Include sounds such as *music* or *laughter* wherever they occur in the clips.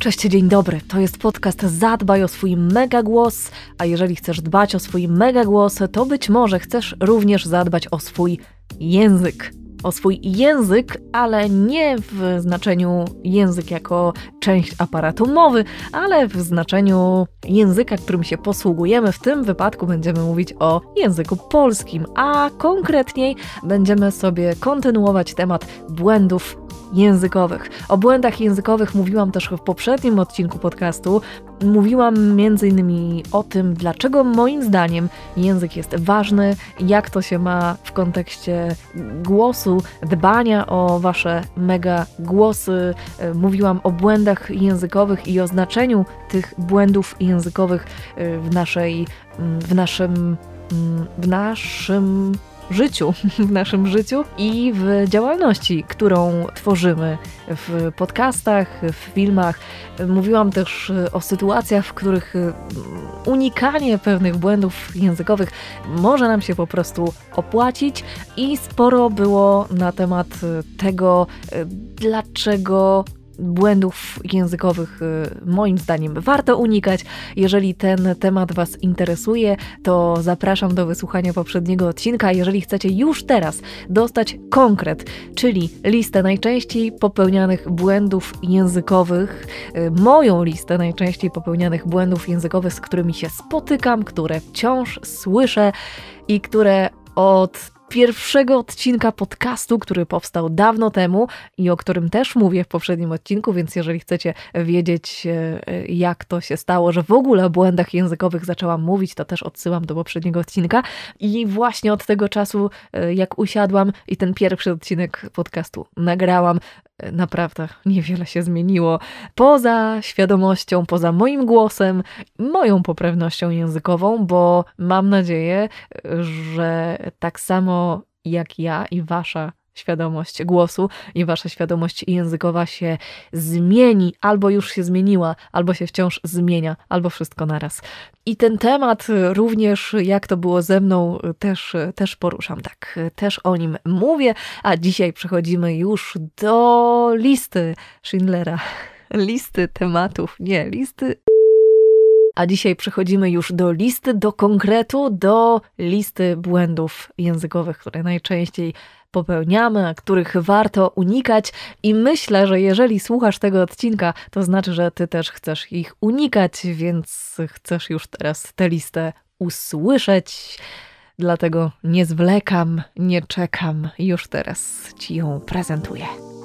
Cześć, dzień dobry. To jest podcast Zadbaj o swój mega głos, a jeżeli chcesz dbać o swój mega głos, to być może chcesz również zadbać o swój język o swój język, ale nie w znaczeniu język jako część aparatu mowy, ale w znaczeniu języka, którym się posługujemy. W tym wypadku będziemy mówić o języku polskim, a konkretniej będziemy sobie kontynuować temat błędów językowych. O błędach językowych mówiłam też w poprzednim odcinku podcastu. Mówiłam m.in. o tym, dlaczego moim zdaniem język jest ważny, jak to się ma w kontekście głosu, dbania o wasze mega głosy. Mówiłam o błędach językowych i o znaczeniu tych błędów językowych w naszej, w naszym, w naszym życiu, *laughs* w naszym życiu i w działalności, którą tworzymy w podcastach, w filmach. Mówiłam też o sytuacjach, w których unikanie pewnych błędów językowych może nam się po prostu opłacić i sporo było na temat tego, dlaczego błędów językowych y, moim zdaniem warto unikać. Jeżeli ten temat Was interesuje, to zapraszam do wysłuchania poprzedniego odcinka. Jeżeli chcecie już teraz dostać konkret, czyli listę najczęściej popełnianych błędów językowych, y, moją listę najczęściej popełnianych błędów językowych, z którymi się spotykam, które wciąż słyszę i które od pierwszego odcinka podcastu, który powstał dawno temu i o którym też mówię w poprzednim odcinku, więc jeżeli chcecie wiedzieć, e, jak to się stało, że w ogóle o błędach językowych zaczęłam mówić, to też odsyłam do poprzedniego odcinka. I właśnie od tego czasu, e, jak usiadłam i ten pierwszy odcinek podcastu nagrałam, naprawdę niewiele się zmieniło. Poza świadomością, poza moim głosem, moją poprawnością językową, bo mam nadzieję, że tak samo jak ja i wasza świadomość głosu i wasza świadomość językowa się zmieni, albo już się zmieniła, albo się wciąż zmienia, albo wszystko naraz. I ten temat również, jak to było ze mną, też, też poruszam, tak, też o nim mówię, a dzisiaj przechodzimy już do listy Schindlera. Listy tematów, nie, listy a dzisiaj przechodzimy już do listy, do konkretu, do listy błędów językowych, które najczęściej popełniamy, których warto unikać. I myślę, że jeżeli słuchasz tego odcinka, to znaczy, że ty też chcesz ich unikać, więc chcesz już teraz tę listę usłyszeć. Dlatego nie zwlekam, nie czekam, już teraz ci ją prezentuję.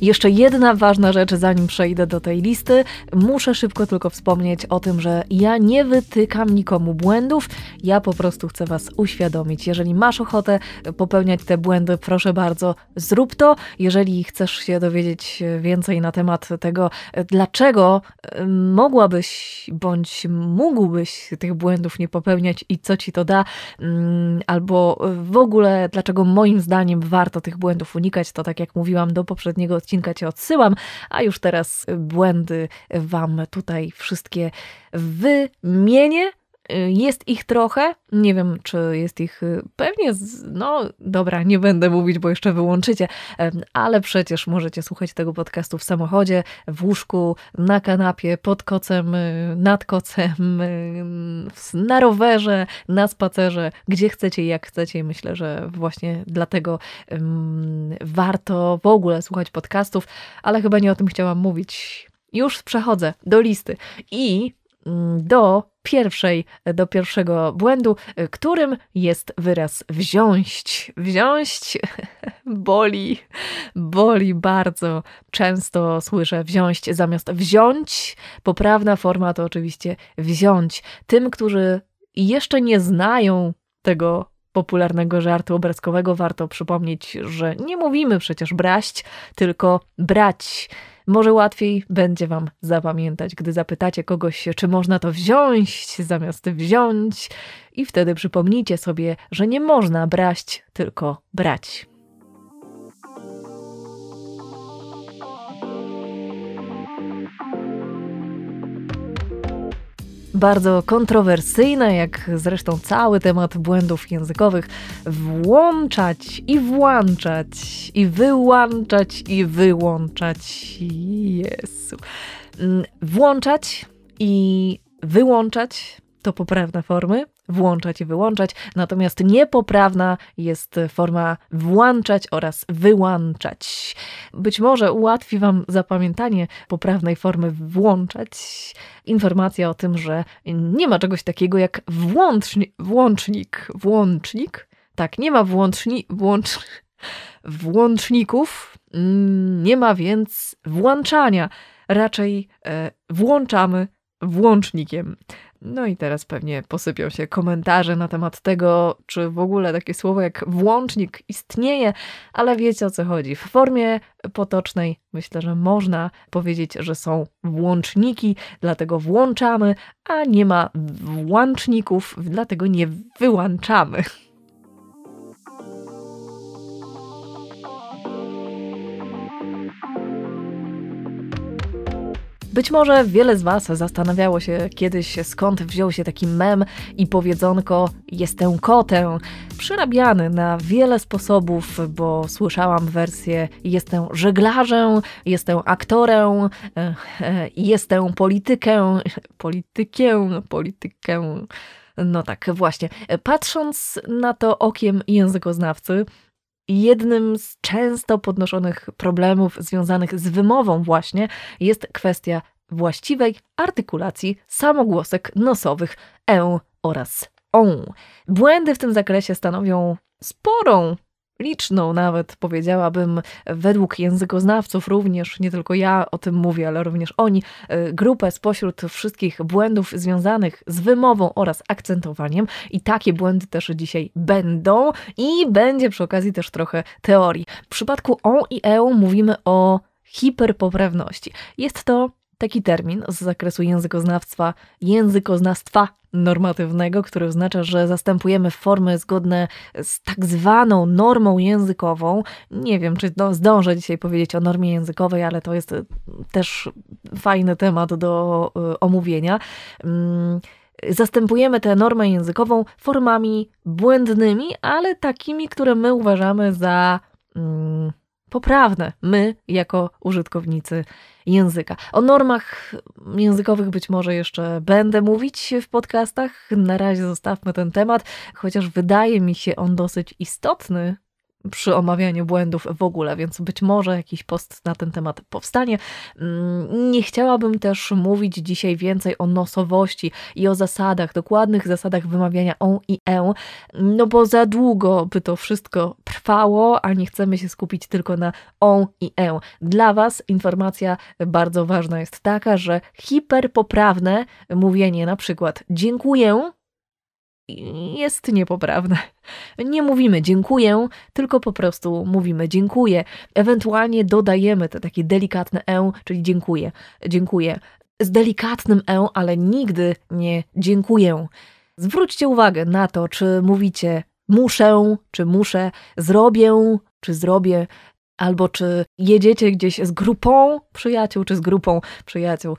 Jeszcze jedna ważna rzecz, zanim przejdę do tej listy. Muszę szybko tylko wspomnieć o tym, że ja nie wytykam nikomu błędów, ja po prostu chcę Was uświadomić. Jeżeli masz ochotę popełniać te błędy, proszę bardzo, zrób to. Jeżeli chcesz się dowiedzieć więcej na temat tego, dlaczego mogłabyś bądź mógłbyś tych błędów nie popełniać i co ci to da, albo w ogóle dlaczego moim zdaniem warto tych błędów unikać, to tak jak mówiłam do poprzedniego odcinka Cię odsyłam, a już teraz błędy Wam tutaj wszystkie wymienię. Jest ich trochę, nie wiem czy jest ich pewnie, z, no dobra, nie będę mówić, bo jeszcze wyłączycie, ale przecież możecie słuchać tego podcastu w samochodzie, w łóżku, na kanapie, pod kocem, nad kocem, na rowerze, na spacerze, gdzie chcecie i jak chcecie. Myślę, że właśnie dlatego warto w ogóle słuchać podcastów, ale chyba nie o tym chciałam mówić. Już przechodzę do listy i do pierwszej, do pierwszego błędu, którym jest wyraz wziąć. Wziąć *laughs* boli, boli bardzo. Często słyszę wziąć zamiast wziąć. Poprawna forma to oczywiście wziąć. Tym, którzy jeszcze nie znają tego popularnego żartu obrazkowego, warto przypomnieć, że nie mówimy przecież braść, tylko brać. Może łatwiej będzie Wam zapamiętać, gdy zapytacie kogoś, czy można to wziąć zamiast wziąć, i wtedy przypomnijcie sobie, że nie można braść, tylko brać. Bardzo kontrowersyjne, jak zresztą cały temat błędów językowych, włączać i włączać, i wyłączać, i wyłączać. Jezu. Mm, włączać i wyłączać to poprawne formy, włączać i wyłączać, natomiast niepoprawna jest forma włączać oraz wyłączać. Być może ułatwi Wam zapamiętanie poprawnej formy włączać informacja o tym, że nie ma czegoś takiego jak włączni, włącznik. Włącznik? Tak, nie ma włączni, włącz, włączników, mm, nie ma więc włączania. Raczej e, włączamy włącznikiem. No i teraz pewnie posypią się komentarze na temat tego, czy w ogóle takie słowo jak włącznik istnieje, ale wiecie o co chodzi. W formie potocznej myślę, że można powiedzieć, że są włączniki, dlatego włączamy, a nie ma włączników, dlatego nie wyłączamy. Być może wiele z Was zastanawiało się kiedyś, skąd wziął się taki mem i powiedzonko jestem kotem. Przyrabiany na wiele sposobów, bo słyszałam wersję jestem żeglarzem, jestem aktorem, jestem politykę, politykę, politykę. No tak, właśnie. Patrząc na to okiem językoznawcy, Jednym z często podnoszonych problemów związanych z wymową właśnie jest kwestia właściwej artykulacji samogłosek nosowych e oraz on. Błędy w tym zakresie stanowią sporą liczną nawet, powiedziałabym, według językoznawców również, nie tylko ja o tym mówię, ale również oni, e, grupę spośród wszystkich błędów związanych z wymową oraz akcentowaniem i takie błędy też dzisiaj będą i będzie przy okazji też trochę teorii. W przypadku on i e mówimy o hiperpoprawności. Jest to taki termin z zakresu językoznawstwa, językoznawstwa normatywnego, który oznacza, że zastępujemy formy zgodne z tak zwaną normą językową. Nie wiem, czy zdążę dzisiaj powiedzieć o normie językowej, ale to jest też fajny temat do y, omówienia. Mm, zastępujemy tę normę językową formami błędnymi, ale takimi, które my uważamy za mm, poprawne, my jako użytkownicy języka. O normach językowych być może jeszcze będę mówić w podcastach. Na razie zostawmy ten temat, chociaż wydaje mi się on dosyć istotny przy omawianiu błędów w ogóle, więc być może jakiś post na ten temat powstanie. Mm, nie chciałabym też mówić dzisiaj więcej o nosowości i o zasadach, dokładnych zasadach wymawiania on i e, no bo za długo by to wszystko trwało, a nie chcemy się skupić tylko na on i e. Dla Was informacja bardzo ważna jest taka, że hiperpoprawne mówienie na przykład dziękuję jest niepoprawne. Nie mówimy dziękuję, tylko po prostu mówimy dziękuję. Ewentualnie dodajemy te takie delikatne e, czyli dziękuję, dziękuję. Z delikatnym e, ale nigdy nie dziękuję. Zwróćcie uwagę na to, czy mówicie muszę, czy muszę, zrobię, czy zrobię albo czy jedziecie gdzieś z grupą przyjaciół, czy z grupą przyjaciół.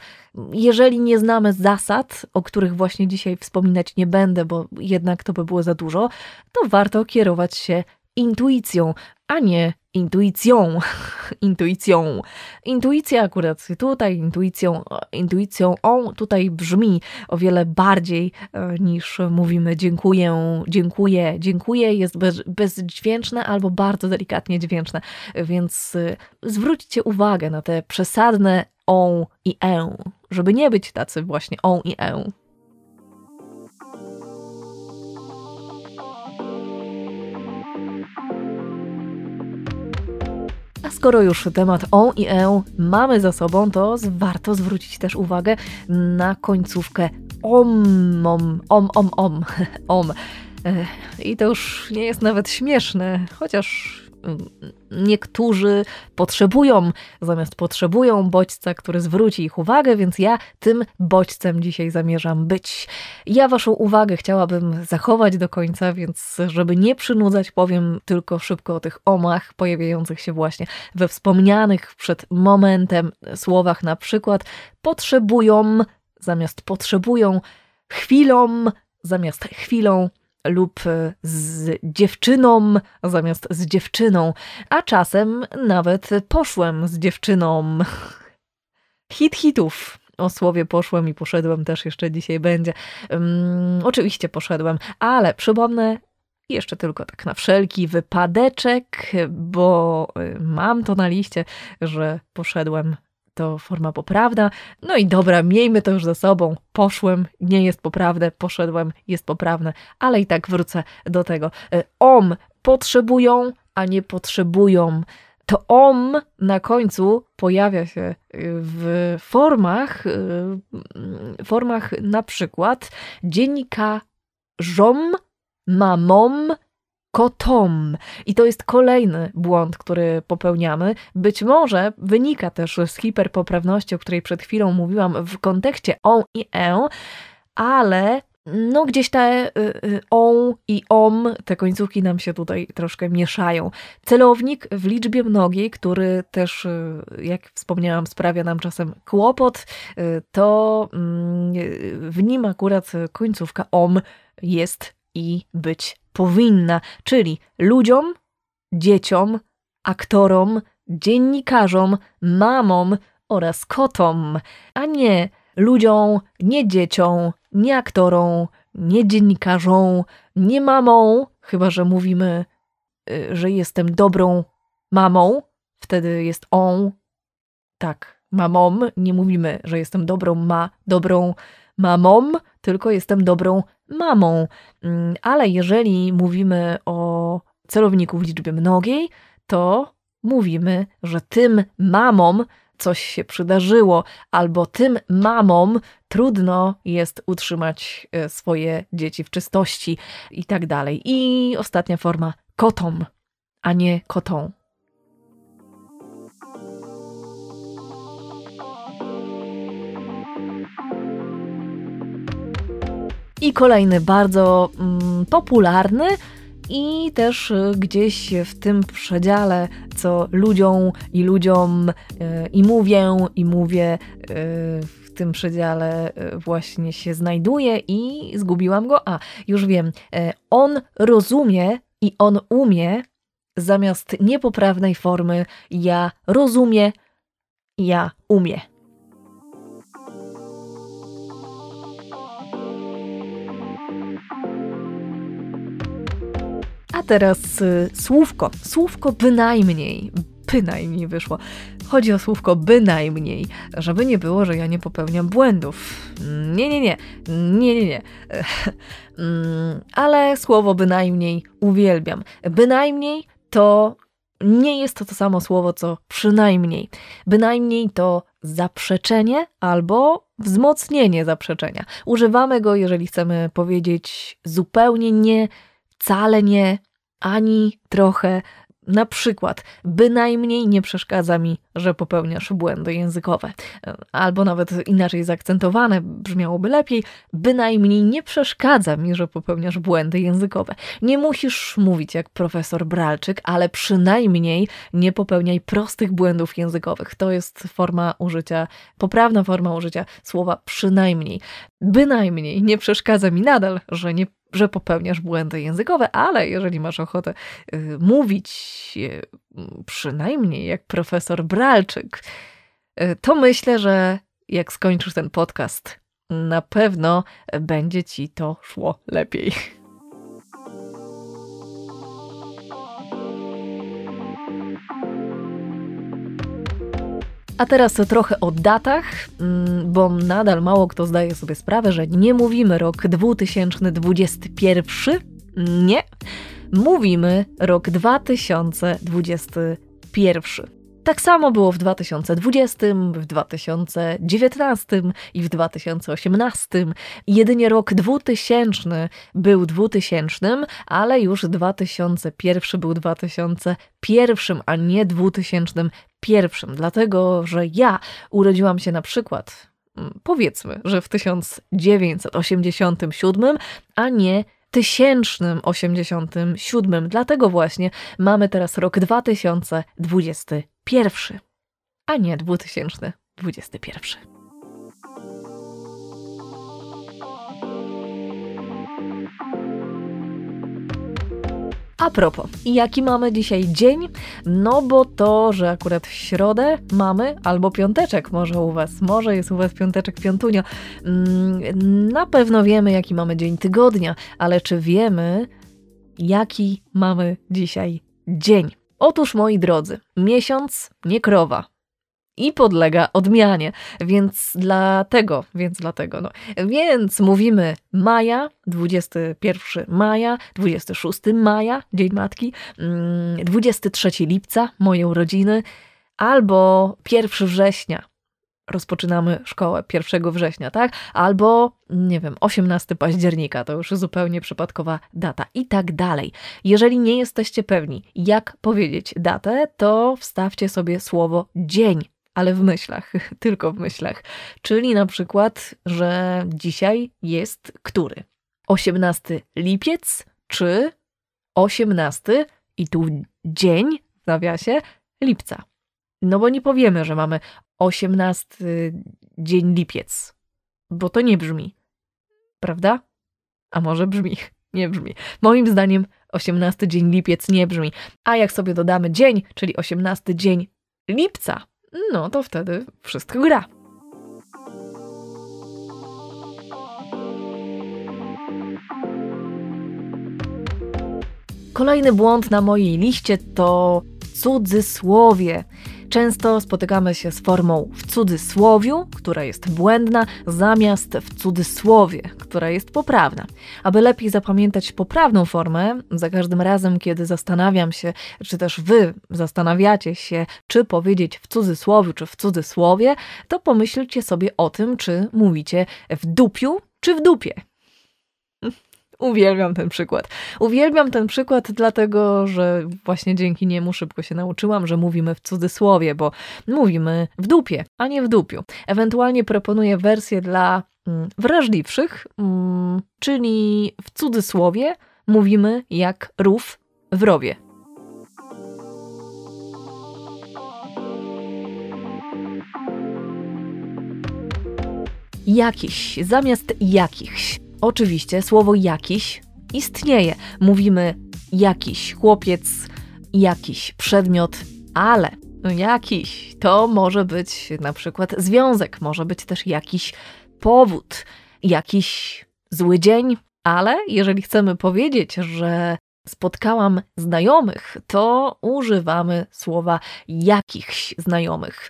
Jeżeli nie znamy zasad, o których właśnie dzisiaj wspominać nie będę, bo jednak to by było za dużo, to warto kierować się intuicją, a nie intuicją. *laughs* intuicją. Intuicja akurat tutaj, intuicją, intuicją on tutaj brzmi o wiele bardziej e, niż mówimy dziękuję, dziękuję, dziękuję jest bez, bezdźwięczne albo bardzo delikatnie dźwięczne, więc e, zwróćcie uwagę na te przesadne on i e, żeby nie być tacy właśnie on i e. A skoro już temat on i e mamy za sobą, to warto zwrócić też uwagę na końcówkę om, om, om, om, om, *laughs* om. I to już nie jest nawet śmieszne, chociaż niektórzy potrzebują, zamiast potrzebują bodźca, który zwróci ich uwagę, więc ja tym bodźcem dzisiaj zamierzam być. Ja Waszą uwagę chciałabym zachować do końca, więc żeby nie przynudzać, powiem tylko szybko o tych omach pojawiających się właśnie we wspomnianych przed momentem słowach, na przykład potrzebują zamiast potrzebują chwilą zamiast chwilą lub z dziewczyną zamiast z dziewczyną, a czasem nawet poszłem z dziewczyną. Hit hitów. O słowie poszłem i poszedłem też jeszcze dzisiaj będzie. Um, oczywiście poszedłem, ale przypomnę jeszcze tylko tak na wszelki wypadeczek, bo y, mam to na liście, że poszedłem to forma poprawna. No i dobra, miejmy to już za sobą. Poszłem, nie jest poprawne, poszedłem, jest poprawne, ale i tak wrócę do tego. Y, om potrzebują, a nie potrzebują. To om na końcu pojawia się y, w formach, formach na przykład dziennikarzom, mamom, kotom. I to jest kolejny błąd, który popełniamy. Być może wynika też z hiperpoprawności, o której przed chwilą mówiłam w kontekście on i e, ale no gdzieś te y, y, on i om, te końcówki nam się tutaj troszkę mieszają. Celownik w liczbie mnogiej, który też, y, jak wspomniałam, sprawia nam czasem kłopot, to mm, w nim akurat końcówka om jest i być powinna, czyli ludziom, dzieciom, aktorom, dziennikarzom, mamom oraz kotom, a nie ludziom, nie dzieciom, nie aktorom, nie dziennikarzom, nie mamą, chyba że mówimy, y, że jestem dobrą mamą, wtedy jest on, tak, mamą, nie mówimy, że jestem dobrą ma, dobrą mamą, tylko jestem dobrą mamą. Mm, ale jeżeli mówimy o celowniku w liczbie mnogiej, to mówimy, że tym mamom coś się przydarzyło, albo tym mamom trudno jest utrzymać e, swoje dzieci w czystości i tak dalej. I ostatnia forma kotom, a nie kotą. I kolejny bardzo mm, popularny i też y, gdzieś w tym przedziale, co ludziom i ludziom y, i mówię, i mówię, y, w tym przedziale właśnie się znajduje i zgubiłam go. A, już wiem. On rozumie i on umie zamiast niepoprawnej formy ja rozumie, ja umie. A teraz y, słówko. Słówko bynajmniej. Bynajmniej wyszło. Chodzi o słówko bynajmniej, żeby nie było, że ja nie popełniam błędów. Nie, nie, nie. Nie, nie, nie. *laughs* Mm, ale słowo bynajmniej uwielbiam. Bynajmniej to nie jest to to samo słowo, co przynajmniej. Bynajmniej to zaprzeczenie albo wzmocnienie zaprzeczenia. Używamy go, jeżeli chcemy powiedzieć zupełnie nie, wcale nie, ani trochę. Na przykład, bynajmniej nie przeszkadza mi, że popełniasz błędy językowe. Albo nawet inaczej zaakcentowane brzmiałoby lepiej, bynajmniej nie przeszkadza mi, że popełniasz błędy językowe. Nie musisz mówić jak profesor Bralczyk, ale przynajmniej nie popełniaj prostych błędów językowych. To jest forma użycia, poprawna forma użycia słowa przynajmniej. Bynajmniej nie przeszkadza mi nadal, że nie że popełniasz błędy językowe, ale jeżeli masz ochotę y, mówić y, przynajmniej jak profesor Bralczyk, y, to myślę, że jak skończysz ten podcast, na pewno będzie ci to szło lepiej. A teraz trochę o datach, mm, bo nadal mało kto zdaje sobie sprawę, że nie mówimy rok 2021. Nie. Mówimy rok 2021. Tak samo było w 2020, w 2019 i w 2018. Jedynie rok 2000 był 2000, ale już 2001 był 2001, a nie 2001. Dlatego, że ja urodziłam się na przykład mm, powiedzmy, że w 1987, a nie 1087. Dlatego właśnie mamy teraz rok 2021, pierwszy, a nie 2021. A propos, jaki mamy dzisiaj dzień? No bo to, że akurat w środę mamy, albo piąteczek może u Was, może jest u Was piąteczek, piątunio. Mm, na pewno wiemy, jaki mamy dzień tygodnia, ale czy wiemy, jaki mamy dzisiaj dzień? Otóż, moi drodzy, miesiąc nie krowa, i podlega odmianie. Więc dlatego, więc dlatego, no. Więc mówimy maja, 21 maja, 26 maja, Dzień Matki, 23 mm, lipca, moje urodziny, albo 1 września, rozpoczynamy szkołę 1 września, tak? Albo, nie wiem, 18 października, to już zupełnie przypadkowa data i tak dalej. Jeżeli nie jesteście pewni, jak powiedzieć datę, to wstawcie sobie słowo dzień ale w myślach, *laughs* tylko w myślach. Czyli na przykład, że dzisiaj jest który? 18 lipiec czy 18 i tu dzień w nawiasie lipca. No bo nie powiemy, że mamy 18 dzień lipiec, bo to nie brzmi. Prawda? A może brzmi? *laughs* Nie brzmi. Moim zdaniem 18 dzień lipiec nie brzmi. A jak sobie dodamy dzień, czyli 18 dzień lipca, no to wtedy wszystko gra. Kolejny błąd na mojej liście to cudzysłowie. Często spotykamy się z formą w cudzysłowiu, która jest błędna, zamiast w cudzysłowie, która jest poprawna. Aby lepiej zapamiętać poprawną formę, za każdym razem, kiedy zastanawiam się, czy też wy zastanawiacie się, czy powiedzieć w cudzysłowiu, czy w cudzysłowie, to pomyślcie sobie o tym, czy mówicie w dupiu, czy w dupie. Uwielbiam ten przykład. Uwielbiam ten przykład, dlatego że właśnie dzięki niemu szybko się nauczyłam, że mówimy w cudzysłowie, bo mówimy w dupie, a nie w dupiu. Ewentualnie proponuję wersję dla mm, wrażliwszych, mm, czyli w cudzysłowie mówimy jak rów w rowie. Jakiś zamiast jakichś. Oczywiście słowo jakiś istnieje. Mówimy jakiś chłopiec, jakiś przedmiot, ale jakiś to może być na przykład związek, może być też jakiś powód, jakiś zły dzień, ale jeżeli chcemy powiedzieć, że spotkałam znajomych, to używamy słowa jakichś znajomych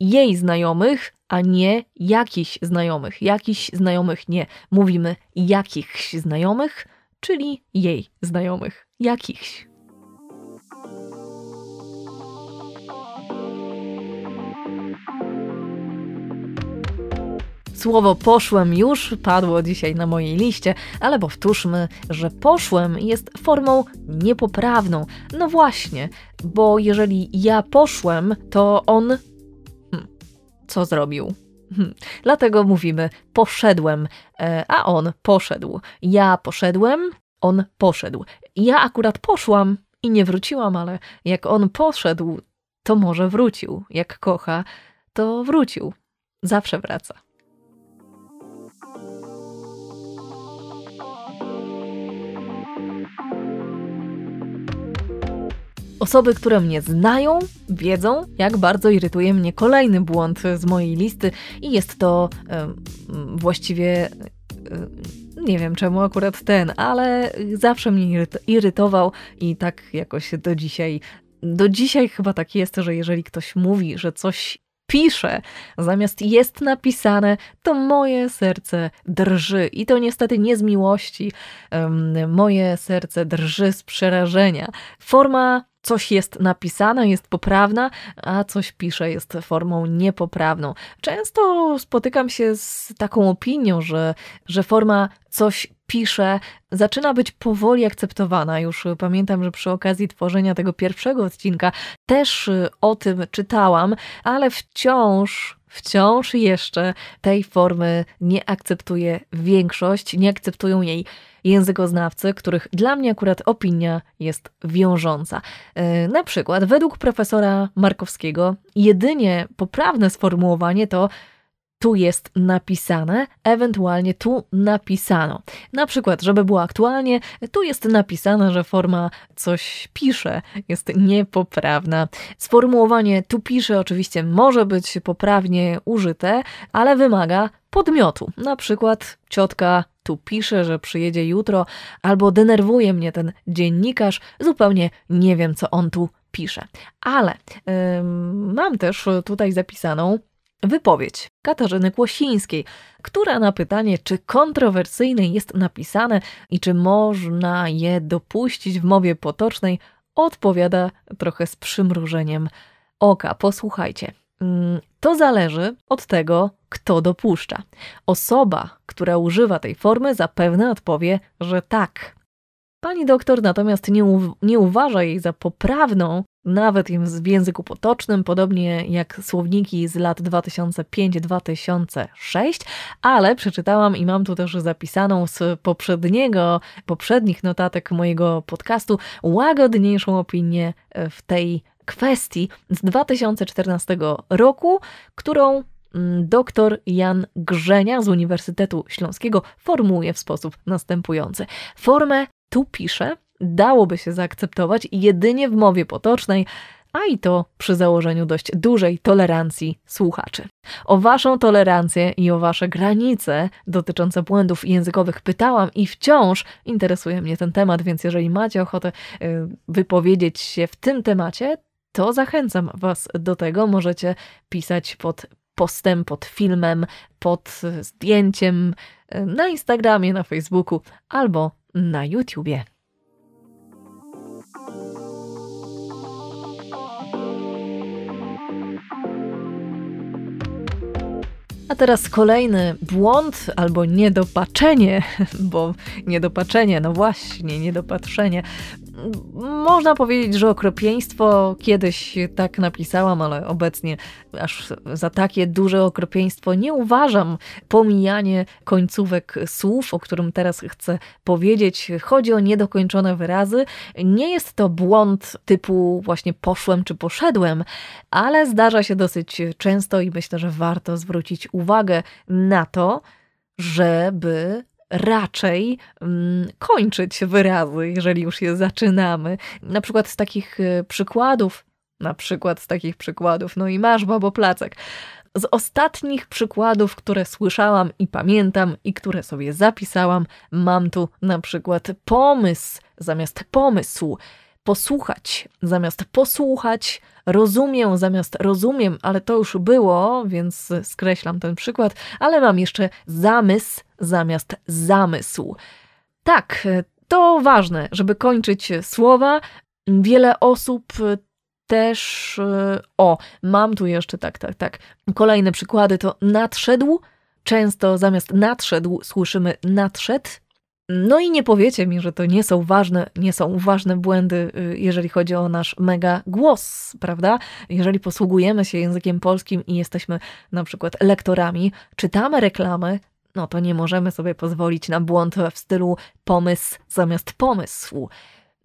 jej znajomych, a nie jakichś znajomych. Jakichś znajomych nie. Mówimy jakichś znajomych, czyli jej znajomych. Jakichś. Słowo poszłem już padło dzisiaj na mojej liście, ale powtórzmy, że poszłem jest formą niepoprawną. No właśnie, bo jeżeli ja poszłem, to on co zrobił. Hm. Dlatego mówimy poszedłem, e, a on poszedł. Ja poszedłem, on poszedł. Ja akurat poszłam i nie wróciłam, ale jak on poszedł, to może wrócił. Jak kocha, to wrócił. Zawsze wraca. Osoby, które mnie znają, wiedzą, jak bardzo irytuje mnie kolejny błąd z mojej listy, i jest to właściwie. nie wiem czemu akurat ten, ale zawsze mnie irytował i tak jakoś do dzisiaj. Do dzisiaj chyba tak jest, że jeżeli ktoś mówi, że coś pisze, zamiast jest napisane, to moje serce drży. I to niestety nie z miłości. moje serce drży z przerażenia. Forma coś jest napisane, jest poprawna, a coś pisze jest formą niepoprawną. Często spotykam się z taką opinią, że, że forma coś pisze zaczyna być powoli akceptowana. Już pamiętam, że przy okazji tworzenia tego pierwszego odcinka też o tym czytałam, ale wciąż wciąż jeszcze tej formy nie akceptuje większość, nie akceptują jej językoznawcy, których dla mnie akurat opinia jest wiążąca. E, na przykład, według profesora Markowskiego, jedynie poprawne sformułowanie to tu jest napisane, ewentualnie tu napisano. Na przykład, żeby było aktualnie, tu jest napisane, że forma coś pisze jest niepoprawna. Sformułowanie tu pisze oczywiście może być poprawnie użyte, ale wymaga podmiotu. Na przykład ciotka tu pisze, że przyjedzie jutro, albo denerwuje mnie ten dziennikarz, zupełnie nie wiem, co on tu pisze. Ale yy, mam też tutaj zapisaną wypowiedź Katarzyny Kłosińskiej, która na pytanie, czy kontrowersyjne jest napisane i czy można je dopuścić w mowie potocznej, odpowiada trochę z przymrużeniem oka. Posłuchajcie. Mm, to zależy od tego, kto dopuszcza. Osoba, która używa tej formy, zapewne odpowie, że tak. Pani doktor natomiast nie, nie uważa jej za poprawną, nawet w języku potocznym, podobnie jak słowniki z lat 2005-2006, ale przeczytałam i mam tu też zapisaną z poprzedniego, poprzednich notatek mojego podcastu łagodniejszą opinię w tej kwestii z 2014 roku, którą mm, dr Jan Grzenia z Uniwersytetu Śląskiego formułuje w sposób następujący. Formę tu pisze dałoby się zaakceptować jedynie w mowie potocznej, a i to przy założeniu dość dużej tolerancji słuchaczy. O waszą tolerancję i o wasze granice dotyczące błędów językowych pytałam i wciąż interesuje mnie ten temat, więc jeżeli macie ochotę y, wypowiedzieć się w tym temacie, to zachęcam was do tego. Możecie pisać pod postem, pod filmem, pod zdjęciem y, na Instagramie, na Facebooku albo na YouTubie. A teraz kolejny błąd albo niedopatrzenie, *laughs* bo niedopatrzenie, no właśnie, niedopatrzenie można powiedzieć, że okropieństwo kiedyś tak napisałam, ale obecnie aż za takie duże okropieństwo nie uważam. Pomijanie końcówek słów, o którym teraz chcę powiedzieć, chodzi o niedokończone wyrazy. Nie jest to błąd typu właśnie poszłem czy poszedłem, ale zdarza się dosyć często i myślę, że warto zwrócić uwagę na to, żeby raczej mm, kończyć wyrazy, jeżeli już je zaczynamy. Na przykład z takich y, przykładów, na przykład z takich przykładów, no i masz babo placek. Z ostatnich przykładów, które słyszałam i pamiętam i które sobie zapisałam, mam tu na przykład pomysł zamiast pomysł, posłuchać zamiast posłuchać, rozumiem zamiast rozumiem, ale to już było, więc skreślam ten przykład, ale mam jeszcze zamysł zamiast zamysł. Tak, to ważne, żeby kończyć słowa. Wiele osób też. O, mam tu jeszcze tak, tak, tak. Kolejne przykłady to nadszedł. Często zamiast nadszedł słyszymy nadszedł, no i nie powiecie mi, że to nie są ważne, nie są ważne błędy, y, jeżeli chodzi o nasz mega głos, prawda? Jeżeli posługujemy się językiem polskim i jesteśmy na przykład lektorami, czytamy reklamy, no to nie możemy sobie pozwolić na błąd w stylu pomysł zamiast pomysłu.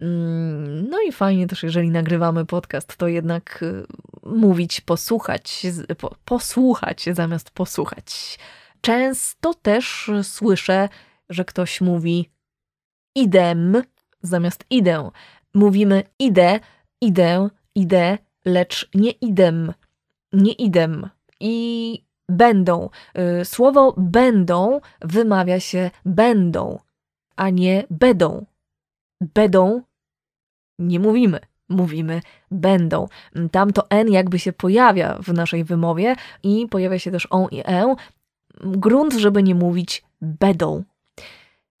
Mm, no i fajnie też, jeżeli nagrywamy podcast, to jednak y, mówić, posłuchać, posłuchać zamiast posłuchać. Często też słyszę, że ktoś mówi idem zamiast idę. Mówimy idę, idę, idę, lecz nie idem, nie idem. I będą. Y, słowo będą wymawia się będą, a nie bedą. Bedą nie mówimy, mówimy będą. Tam to N jakby się pojawia w naszej wymowie i pojawia się też on i e. Grunt, żeby nie mówić bedą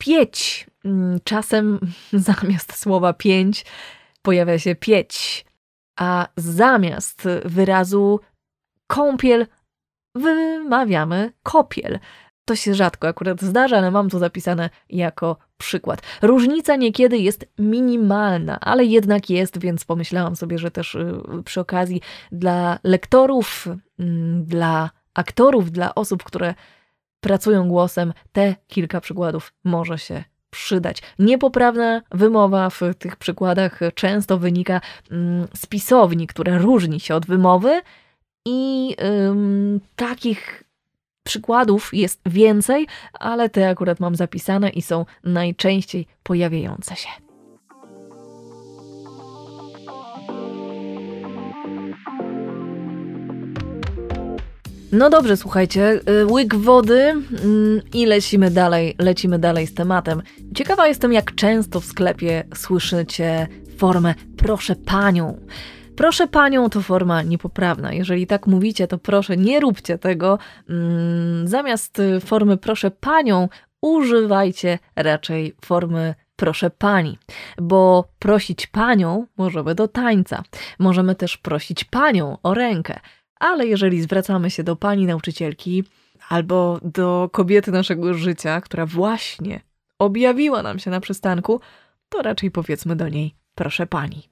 pieć. Mm, czasem *laughs* zamiast słowa pięć pojawia się pieć, a zamiast wyrazu kąpiel wymawiamy kopiel. To się rzadko akurat zdarza, ale mam to zapisane jako przykład. Różnica niekiedy jest minimalna, ale jednak jest, więc pomyślałam sobie, że też y, przy okazji dla lektorów, mm, dla aktorów, dla osób, które pracują głosem, te kilka przykładów może się przydać. Niepoprawna wymowa w tych przykładach często wynika mm, z pisowni, która różni się od wymowy i ym, takich Przykładów jest więcej, ale te akurat mam zapisane i są najczęściej pojawiające się. No dobrze, słuchajcie, y, łyk wody mm, i lecimy dalej, lecimy dalej z tematem. Ciekawa jestem, jak często w sklepie słyszycie formę proszę panią. Proszę panią to forma niepoprawna. Jeżeli tak mówicie, to proszę nie róbcie tego. Mm, zamiast formy proszę panią, używajcie raczej formy proszę pani, bo prosić panią możemy do tańca. Możemy też prosić panią o rękę. Ale jeżeli zwracamy się do pani nauczycielki albo do kobiety naszego życia, która właśnie objawiła nam się na przystanku, to raczej powiedzmy do niej proszę pani.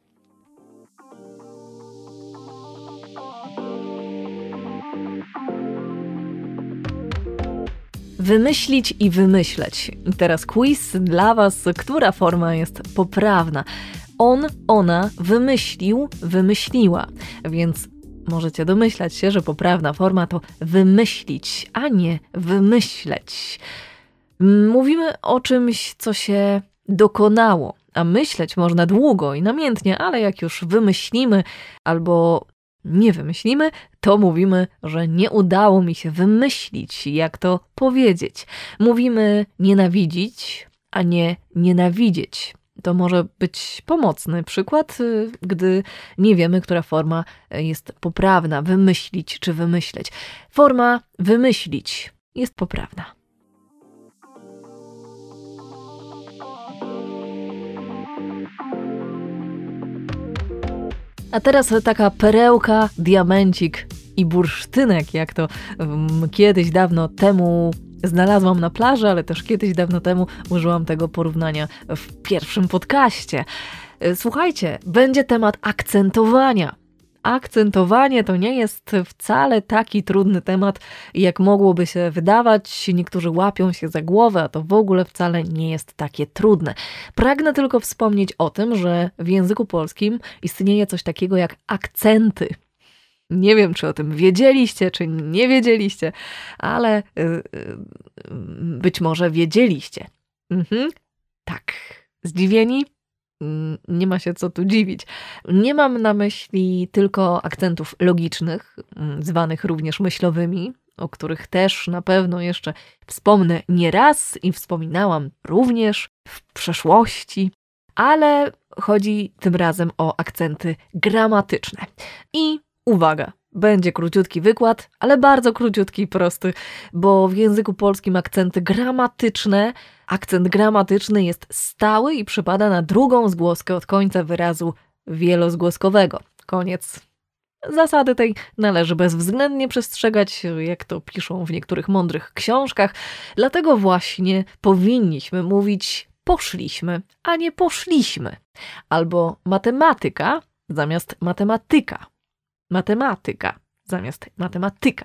Wymyślić i wymyśleć. teraz quiz dla Was, która forma jest poprawna. On, ona wymyślił, wymyśliła. Więc możecie domyślać się, że poprawna forma to wymyślić, a nie wymyśleć. Mówimy o czymś, co się dokonało, a myśleć można długo i namiętnie, ale jak już wymyślimy albo nie wymyślimy, to mówimy, że nie udało mi się wymyślić, jak to powiedzieć. Mówimy nienawidzić, a nie nienawidzieć. To może być pomocny przykład, y, gdy nie wiemy, która forma jest poprawna, wymyślić czy wymyśleć. Forma wymyślić jest poprawna. A teraz taka perełka, diamencik i bursztynek, jak to um, kiedyś dawno temu znalazłam na plaży, ale też kiedyś dawno temu użyłam tego porównania w pierwszym podcaście. E, słuchajcie, będzie temat akcentowania. Akcentowanie to nie jest wcale taki trudny temat, jak mogłoby się wydawać. Niektórzy łapią się za głowę, a to w ogóle wcale nie jest takie trudne. Pragnę tylko wspomnieć o tym, że w języku polskim istnieje coś takiego jak akcenty. Nie wiem, czy o tym wiedzieliście, czy nie wiedzieliście, ale yy, być może wiedzieliście. Mhm. Tak. Zdziwieni? Mm, nie ma się co tu dziwić. Nie mam na myśli tylko akcentów logicznych, mm, zwanych również myślowymi, o których też na pewno jeszcze wspomnę nieraz i wspominałam również w przeszłości, ale chodzi tym razem o akcenty gramatyczne. I uwaga, będzie króciutki wykład, ale bardzo króciutki i prosty, bo w języku polskim akcenty gramatyczne, akcent gramatyczny jest stały i przypada na drugą zgłoskę od końca wyrazu wielozgłoskowego. Koniec. Zasady tej należy bezwzględnie przestrzegać, jak to piszą w niektórych mądrych książkach, dlatego właśnie powinniśmy mówić poszliśmy, a nie poszliśmy, albo matematyka zamiast matematyka matematyka zamiast matematyka.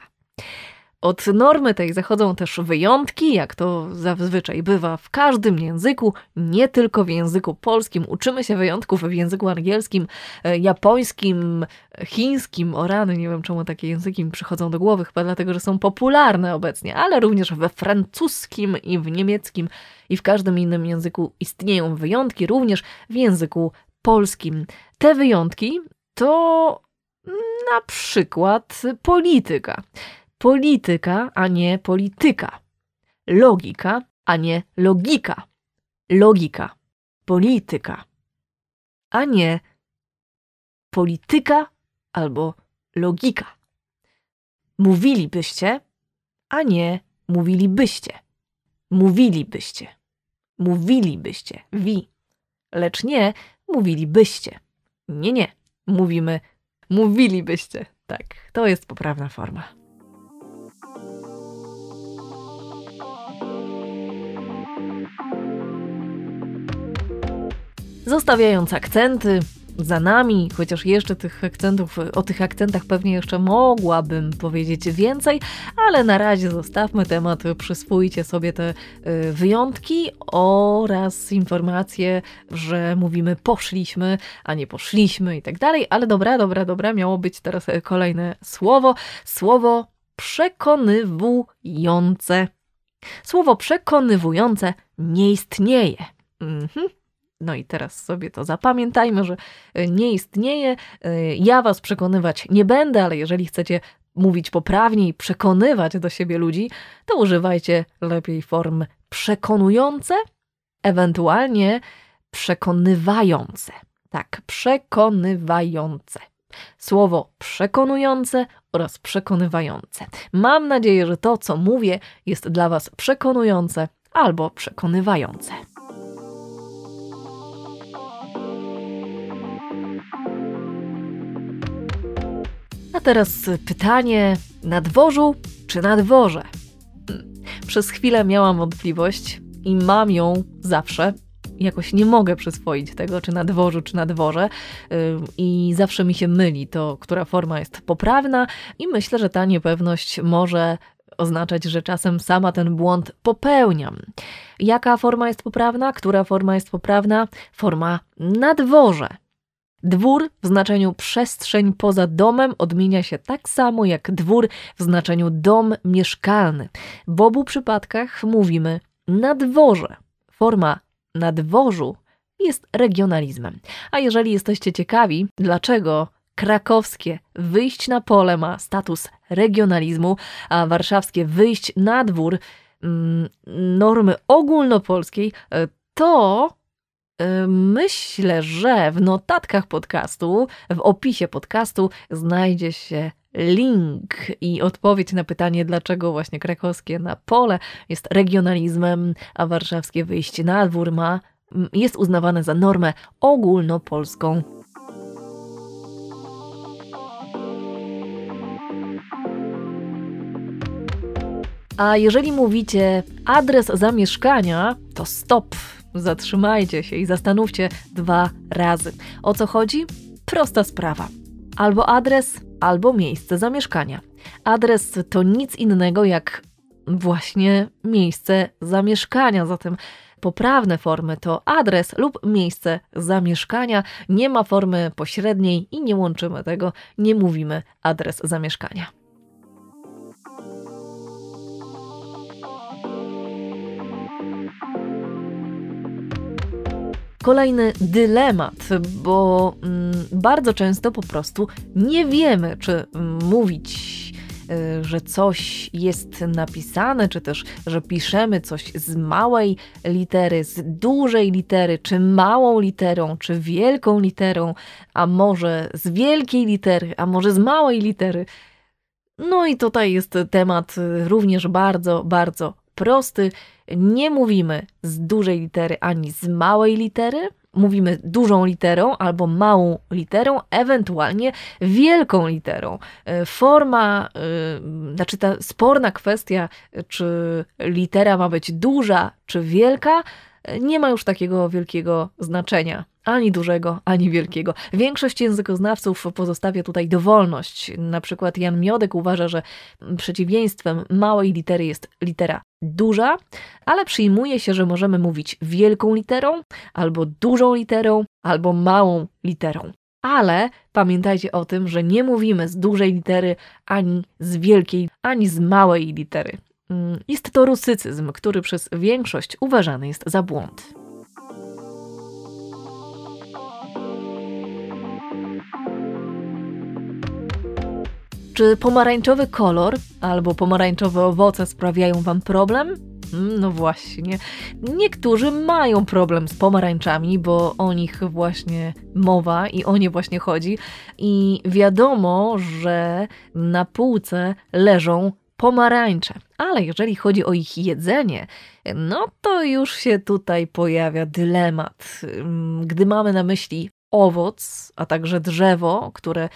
Od normy tej zachodzą też wyjątki, jak to zazwyczaj bywa w każdym języku, nie tylko w języku polskim. Uczymy się wyjątków w języku angielskim, e, japońskim, chińskim, o rany, nie wiem czemu takie języki mi przychodzą do głowy, chyba dlatego, że są popularne obecnie, ale również we francuskim i w niemieckim i w każdym innym języku istnieją wyjątki, również w języku polskim. Te wyjątki to na przykład polityka. Polityka, a nie polityka. Logika, a nie logika. Logika. Polityka. A nie polityka albo logika. Mówilibyście, a nie mówilibyście. Mówilibyście. Mówilibyście. Wi. Lecz nie mówilibyście. Nie, nie. Mówimy Mówilibyście. Tak, to jest poprawna forma. Zostawiając akcenty, za nami, chociaż jeszcze tych akcentów, o tych akcentach pewnie jeszcze mogłabym powiedzieć więcej, ale na razie zostawmy temat, przyswójcie sobie te y, wyjątki oraz informacje, że mówimy poszliśmy, a nie poszliśmy i tak dalej, ale dobra, dobra, dobra, miało być teraz kolejne słowo, słowo przekonywujące. Słowo przekonywujące nie istnieje. Mhm. No i teraz sobie to zapamiętajmy, że nie istnieje. Ja was przekonywać nie będę, ale jeżeli chcecie mówić poprawnie i przekonywać do siebie ludzi, to używajcie lepiej form przekonujące, ewentualnie przekonywające. Tak, przekonywające. Słowo przekonujące oraz przekonywające. Mam nadzieję, że to, co mówię, jest dla Was przekonujące albo przekonywające. Teraz pytanie: na dworzu czy na dworze? Przez chwilę miałam wątpliwość i mam ją zawsze. Jakoś nie mogę przyswoić tego, czy na dworzu, czy na dworze, i zawsze mi się myli to, która forma jest poprawna, i myślę, że ta niepewność może oznaczać, że czasem sama ten błąd popełniam. Jaka forma jest poprawna? Która forma jest poprawna? Forma na dworze. Dwór w znaczeniu przestrzeń poza domem odmienia się tak samo jak dwór w znaczeniu dom mieszkalny. W obu przypadkach mówimy na dworze. Forma na dworzu jest regionalizmem. A jeżeli jesteście ciekawi, dlaczego krakowskie wyjść na pole ma status regionalizmu, a warszawskie wyjść na dwór mm, normy ogólnopolskiej, to Y, myślę, że w notatkach podcastu, w opisie podcastu znajdzie się link i odpowiedź na pytanie, dlaczego właśnie krakowskie na pole jest regionalizmem, a warszawskie wyjście na dwór ma, jest uznawane za normę ogólnopolską. A jeżeli mówicie adres zamieszkania, to stop Zatrzymajcie się i zastanówcie dwa razy. O co chodzi? Prosta sprawa. Albo adres, albo miejsce zamieszkania. Adres to nic innego jak właśnie miejsce zamieszkania, zatem poprawne formy to adres lub miejsce zamieszkania. Nie ma formy pośredniej i nie łączymy tego, nie mówimy adres zamieszkania. Kolejny dylemat, bo mm, bardzo często po prostu nie wiemy, czy mówić y, że coś jest napisane, czy też, że piszemy coś z małej litery, z dużej litery, czy małą literą, czy wielką literą, a może z wielkiej litery, a może z małej litery. No i tutaj jest temat również bardzo, bardzo prosty. Nie mówimy z dużej litery ani z małej litery. Mówimy dużą literą albo małą literą, ewentualnie wielką literą. E, forma, yy, znaczy ta sporna kwestia, czy litera ma być duża czy wielka, nie ma już takiego wielkiego znaczenia. Ani dużego, ani wielkiego. Większość językoznawców pozostawia tutaj dowolność. Na przykład Jan Miodek uważa, że przeciwieństwem małej litery jest litera duża, ale przyjmuje się, że możemy mówić wielką literą, albo dużą literą, albo małą literą. Ale pamiętajcie o tym, że nie mówimy z dużej litery, ani z wielkiej, ani z małej litery. Mm, jest to rusycyzm, który przez większość uważany jest za błąd. Czy pomarańczowy kolor albo pomarańczowe owoce sprawiają Wam problem? Mm, no właśnie. Niektórzy mają problem z pomarańczami, bo o nich właśnie mowa i o nie właśnie chodzi. I wiadomo, że na półce leżą pomarańcze. Ale jeżeli chodzi o ich jedzenie, no to już się tutaj pojawia dylemat. Gdy mamy na myśli owoc, a także drzewo, które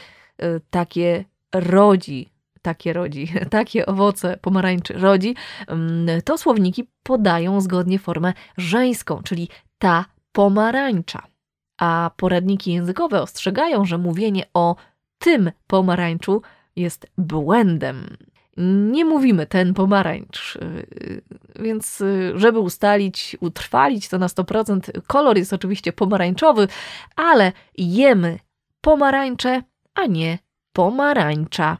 y, takie rodzi, takie rodzi, *laughs* takie owoce pomarańczy rodzi, to słowniki podają zgodnie formę żeńską, czyli ta pomarańcza. A poradniki językowe ostrzegają, że mówienie o tym pomarańczu jest błędem nie mówimy ten pomarańcz. Y, więc, y, żeby ustalić, utrwalić to na 100%, kolor jest oczywiście pomarańczowy, ale jemy pomarańcze, a nie pomarańcza.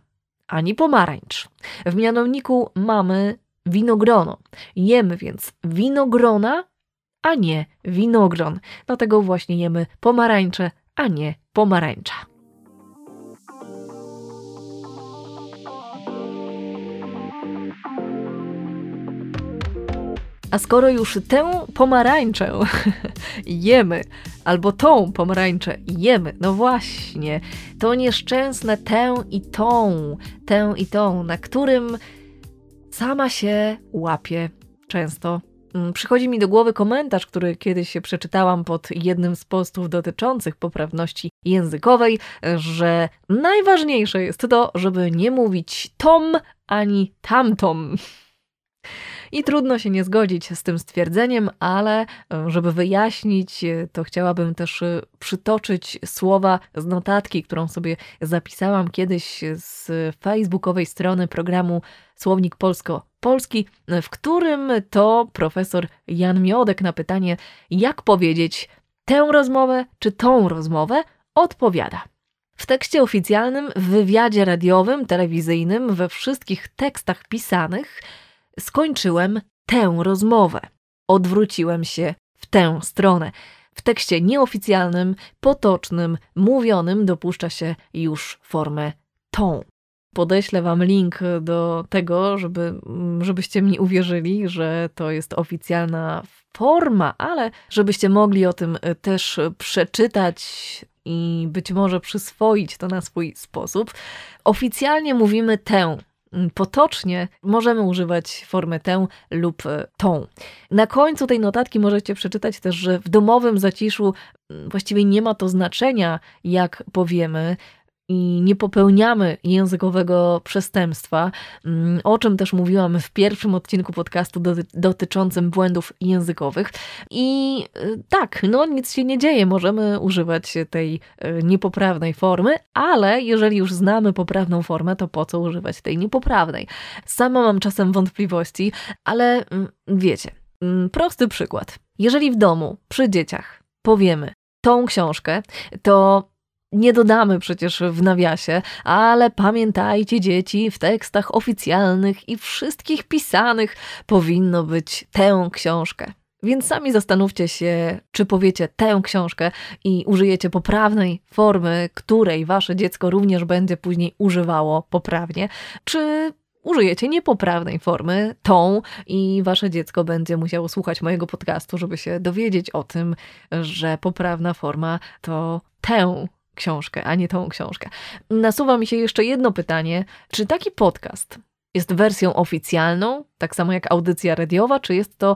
ani pomarańcz. W mianowniku mamy winogrono. Jemy więc winogrona, a nie winogron. Dlatego właśnie jemy pomarańcze, a nie pomarańcza. A skoro już tę pomarańczę *laughs* jemy, albo tą pomarańczę jemy, no właśnie, to nieszczęsne tę i tą, tę i tą, na którym sama się łapie często. Mm, przychodzi mi do głowy komentarz, który kiedyś przeczytałam pod jednym z postów dotyczących poprawności językowej, że najważniejsze jest to, żeby nie mówić tom ani tamtom. I trudno się nie zgodzić z tym stwierdzeniem, ale e, żeby wyjaśnić, e, to chciałabym też e, przytoczyć słowa z notatki, którą sobie zapisałam kiedyś z facebookowej strony programu Słownik Polsko-Polski, w którym to profesor Jan Miodek na pytanie, jak powiedzieć tę rozmowę czy tą rozmowę, odpowiada. W tekście oficjalnym, w wywiadzie radiowym, telewizyjnym, we wszystkich tekstach pisanych skończyłem tę rozmowę. Odwróciłem się w tę stronę. W tekście nieoficjalnym, potocznym, mówionym dopuszcza się już formę tą. Podeślę Wam link do tego, żeby, żebyście mi uwierzyli, że to jest oficjalna forma, ale żebyście mogli o tym też przeczytać i być może przyswoić to na swój sposób. Oficjalnie mówimy tę potocznie możemy używać formę tę lub e, tą. Na końcu tej notatki możecie przeczytać też, że w domowym zaciszu mm, właściwie nie ma to znaczenia, jak powiemy, i nie popełniamy językowego przestępstwa, mm, o czym też mówiłam w pierwszym odcinku podcastu dotyczącym błędów językowych. I y, tak, no nic się nie dzieje, możemy używać tej y, niepoprawnej formy, ale jeżeli już znamy poprawną formę, to po co używać tej niepoprawnej? Sama mam czasem wątpliwości, ale mm, wiecie, mm, prosty przykład. Jeżeli w domu, przy dzieciach powiemy tą książkę, to nie dodamy przecież w nawiasie, ale pamiętajcie dzieci, w tekstach oficjalnych i wszystkich pisanych powinno być tę książkę. Więc sami zastanówcie się, czy powiecie tę książkę i użyjecie poprawnej formy, której wasze dziecko również będzie później używało poprawnie, czy użyjecie niepoprawnej formy, tą, i wasze dziecko będzie musiało słuchać mojego podcastu, żeby się dowiedzieć o tym, że poprawna forma to tę książkę, a nie tą książkę. Nasuwa mi się jeszcze jedno pytanie: czy taki podcast jest wersją oficjalną, tak samo jak audycja radiowa, czy jest to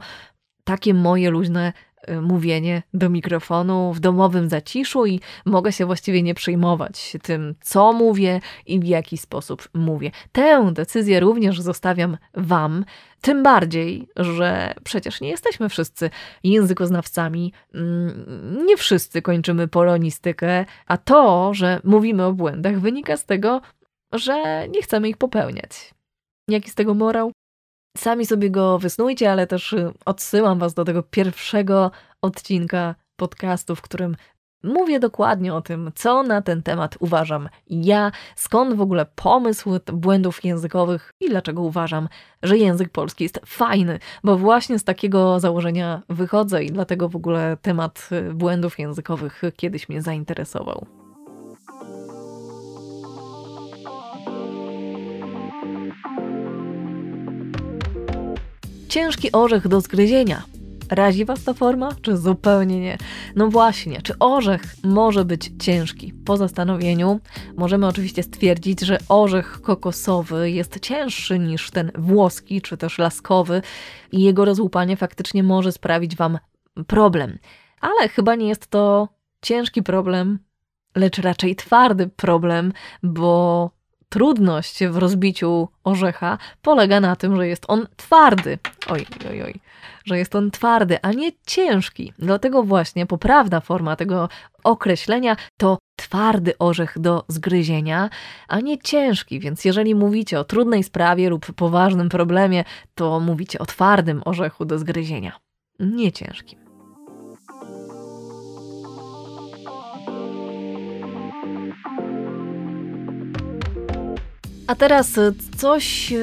takie moje luźne mówienie do mikrofonu w domowym zaciszu i mogę się właściwie nie przejmować tym, co mówię i w jaki sposób mówię. Tę decyzję również zostawiam Wam, tym bardziej, że przecież nie jesteśmy wszyscy językoznawcami, mm, nie wszyscy kończymy polonistykę, a to, że mówimy o błędach, wynika z tego, że nie chcemy ich popełniać. Jaki z tego morał? Sami sobie go wysnujcie, ale też y, odsyłam Was do tego pierwszego odcinka podcastu, w którym mówię dokładnie o tym, co na ten temat uważam ja, skąd w ogóle pomysł błędów językowych i dlaczego uważam, że język polski jest fajny, bo właśnie z takiego założenia wychodzę i dlatego w ogóle temat y, błędów językowych kiedyś mnie zainteresował. Ciężki orzech do zgryzienia. Razi Was ta forma, czy zupełnie nie? No właśnie, czy orzech może być ciężki? Po zastanowieniu możemy oczywiście stwierdzić, że orzech kokosowy jest cięższy niż ten włoski, czy też laskowy i jego rozłupanie faktycznie może sprawić Wam problem. Ale chyba nie jest to ciężki problem, lecz raczej twardy problem, bo trudność w rozbiciu orzecha polega na tym, że jest on twardy. Oj, oj, oj, że jest on twardy, a nie ciężki. Dlatego właśnie poprawna forma tego określenia to twardy orzech do zgryzienia, a nie ciężki. Więc jeżeli mówicie o trudnej sprawie lub poważnym problemie, to mówicie o twardym orzechu do zgryzienia, nie ciężkim. A teraz y, coś,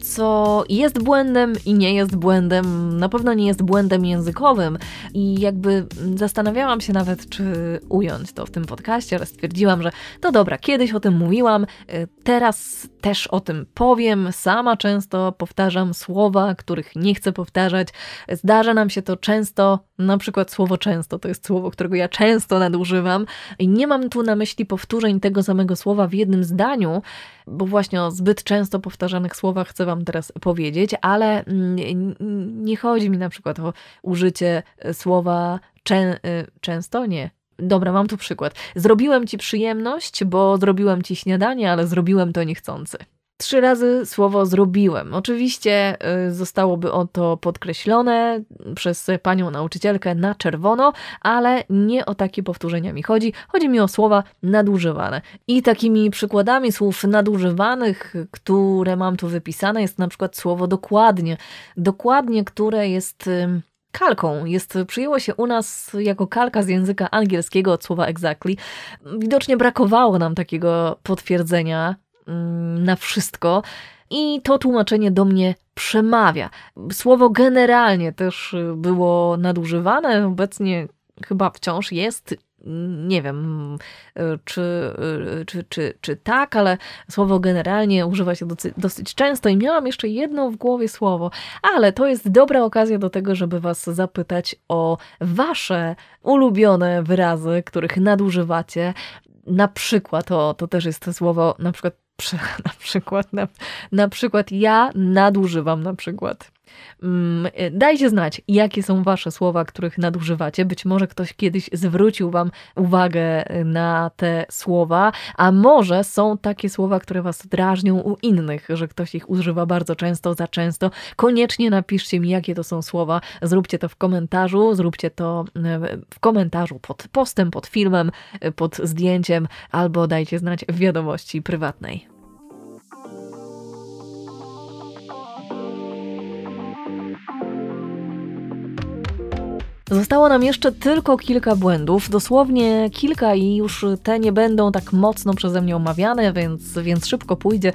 co jest błędem i nie jest błędem, na pewno nie jest błędem językowym. I jakby zastanawiałam się nawet, czy ująć to w tym podcaście, ale stwierdziłam, że to dobra, kiedyś o tym mówiłam, y, teraz też o tym powiem. Sama często powtarzam słowa, których nie chcę powtarzać. Zdarza nam się to często, na przykład słowo często, to jest słowo, którego ja często nadużywam. I nie mam tu na myśli powtórzeń tego samego słowa w jednym zdaniu, bo właśnie o zbyt często powtarzanych słowach chcę Wam teraz powiedzieć, ale mm, nie chodzi mi na przykład o użycie słowa czę, y, często, nie. Dobra, mam tu przykład. Zrobiłem Ci przyjemność, bo zrobiłem Ci śniadanie, ale zrobiłem to niechcący. Trzy razy słowo zrobiłem. Oczywiście y, zostałoby to podkreślone przez panią nauczycielkę na czerwono, ale nie o takie powtórzenia mi chodzi. Chodzi mi o słowa nadużywane. I takimi przykładami słów nadużywanych, które mam tu wypisane, jest na przykład słowo dokładnie. Dokładnie, które jest kalką. Jest, przyjęło się u nas jako kalka z języka angielskiego od słowa exactly. Widocznie brakowało nam takiego potwierdzenia na wszystko. I to tłumaczenie do mnie przemawia. Słowo generalnie też było nadużywane, obecnie chyba wciąż jest. Nie wiem, czy, czy, czy, czy tak, ale słowo generalnie używa się dosyć, dosyć często i miałam jeszcze jedno w głowie słowo, ale to jest dobra okazja do tego, żeby Was zapytać o Wasze ulubione wyrazy, których nadużywacie. Na przykład, o, to też jest to słowo, na przykład *laughs* na przykład, na, na przykład ja nadużywam na przykład. Mm, dajcie znać, jakie są wasze słowa, których nadużywacie. Być może ktoś kiedyś zwrócił wam uwagę na te słowa, a może są takie słowa, które was drażnią u innych, że ktoś ich używa bardzo często, za często. Koniecznie napiszcie mi, jakie to są słowa. Zróbcie to w komentarzu, zróbcie to e, w komentarzu pod postem, pod filmem, pod zdjęciem, albo dajcie znać w wiadomości prywatnej. Zostało nam jeszcze tylko kilka błędów, dosłownie kilka i już te nie będą tak mocno przeze mnie omawiane, więc, więc szybko pójdzie.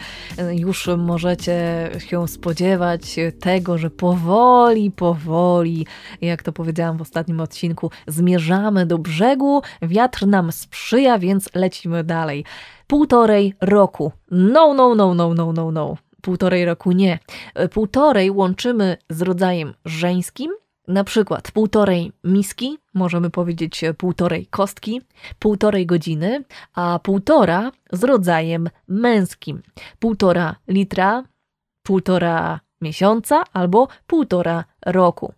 Już możecie się spodziewać tego, że powoli, powoli, jak to powiedziałam w ostatnim odcinku, zmierzamy do brzegu. Wiatr nam sprzyja, więc lecimy dalej. Półtorej roku. No, no, no, no, no, no, no. Półtorej roku nie. Półtorej łączymy z rodzajem żeńskim, na przykład półtorej miski, możemy powiedzieć półtorej kostki, półtorej godziny, a półtora z rodzajem męskim. Półtora litra, półtora miesiąca albo półtora roku.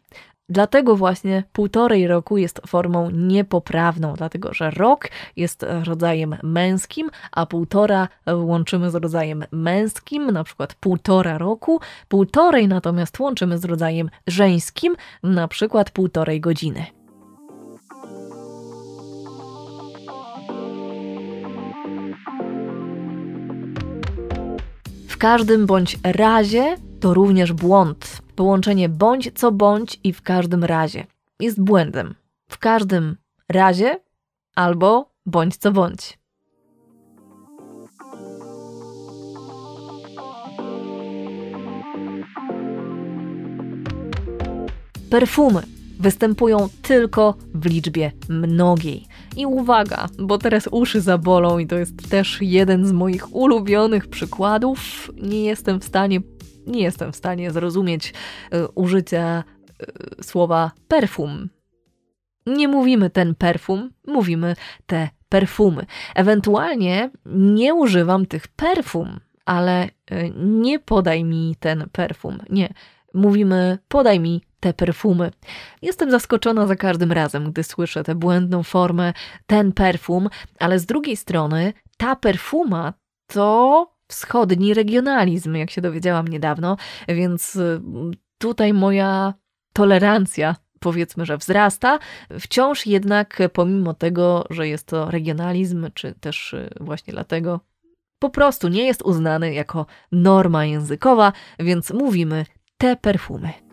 Dlatego właśnie półtorej roku jest formą niepoprawną, dlatego że rok jest rodzajem męskim, a półtora łączymy z rodzajem męskim, na przykład półtora roku, półtorej natomiast łączymy z rodzajem żeńskim, na przykład półtorej godziny. W każdym bądź razie to również błąd. Połączenie bądź co bądź i w każdym razie jest błędem. W każdym razie albo bądź co bądź. Perfumy występują tylko w liczbie mnogiej. I uwaga, bo teraz uszy zabolą i to jest też jeden z moich ulubionych przykładów. Nie jestem w stanie nie jestem w stanie zrozumieć y, użycia y, słowa perfum. Nie mówimy ten perfum, mówimy te perfumy. Ewentualnie nie używam tych perfum, ale y, nie podaj mi ten perfum. Nie. Mówimy podaj mi te perfumy. Jestem zaskoczona za każdym razem, gdy słyszę tę błędną formę ten perfum, ale z drugiej strony ta perfuma to wschodni regionalizm, jak się dowiedziałam niedawno, więc y, tutaj moja tolerancja powiedzmy, że wzrasta, wciąż jednak pomimo tego, że jest to regionalizm, czy też y, właśnie dlatego, po prostu nie jest uznany jako norma językowa, więc mówimy te perfumy.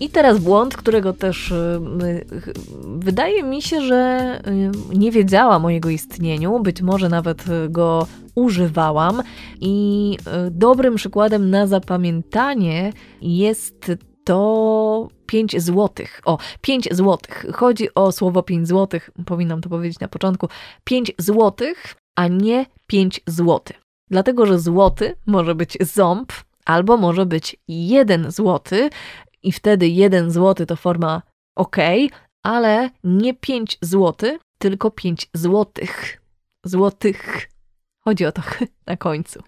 I teraz błąd, którego też y, wydaje mi się, że y, nie wiedziałam o jego istnieniu, być może nawet go używałam. I y, dobrym przykładem na zapamiętanie jest to 5 złotych. O, 5 złotych. Chodzi o słowo 5 złotych, powinnam to powiedzieć na początku. 5 złotych, a nie 5 złotych. Dlatego, że złoty może być ząb, albo może być 1 złoty, i wtedy 1 zł to forma ok, ale nie 5 zł, tylko 5 złotych. Złotych. Chodzi o to *laughs* na końcu.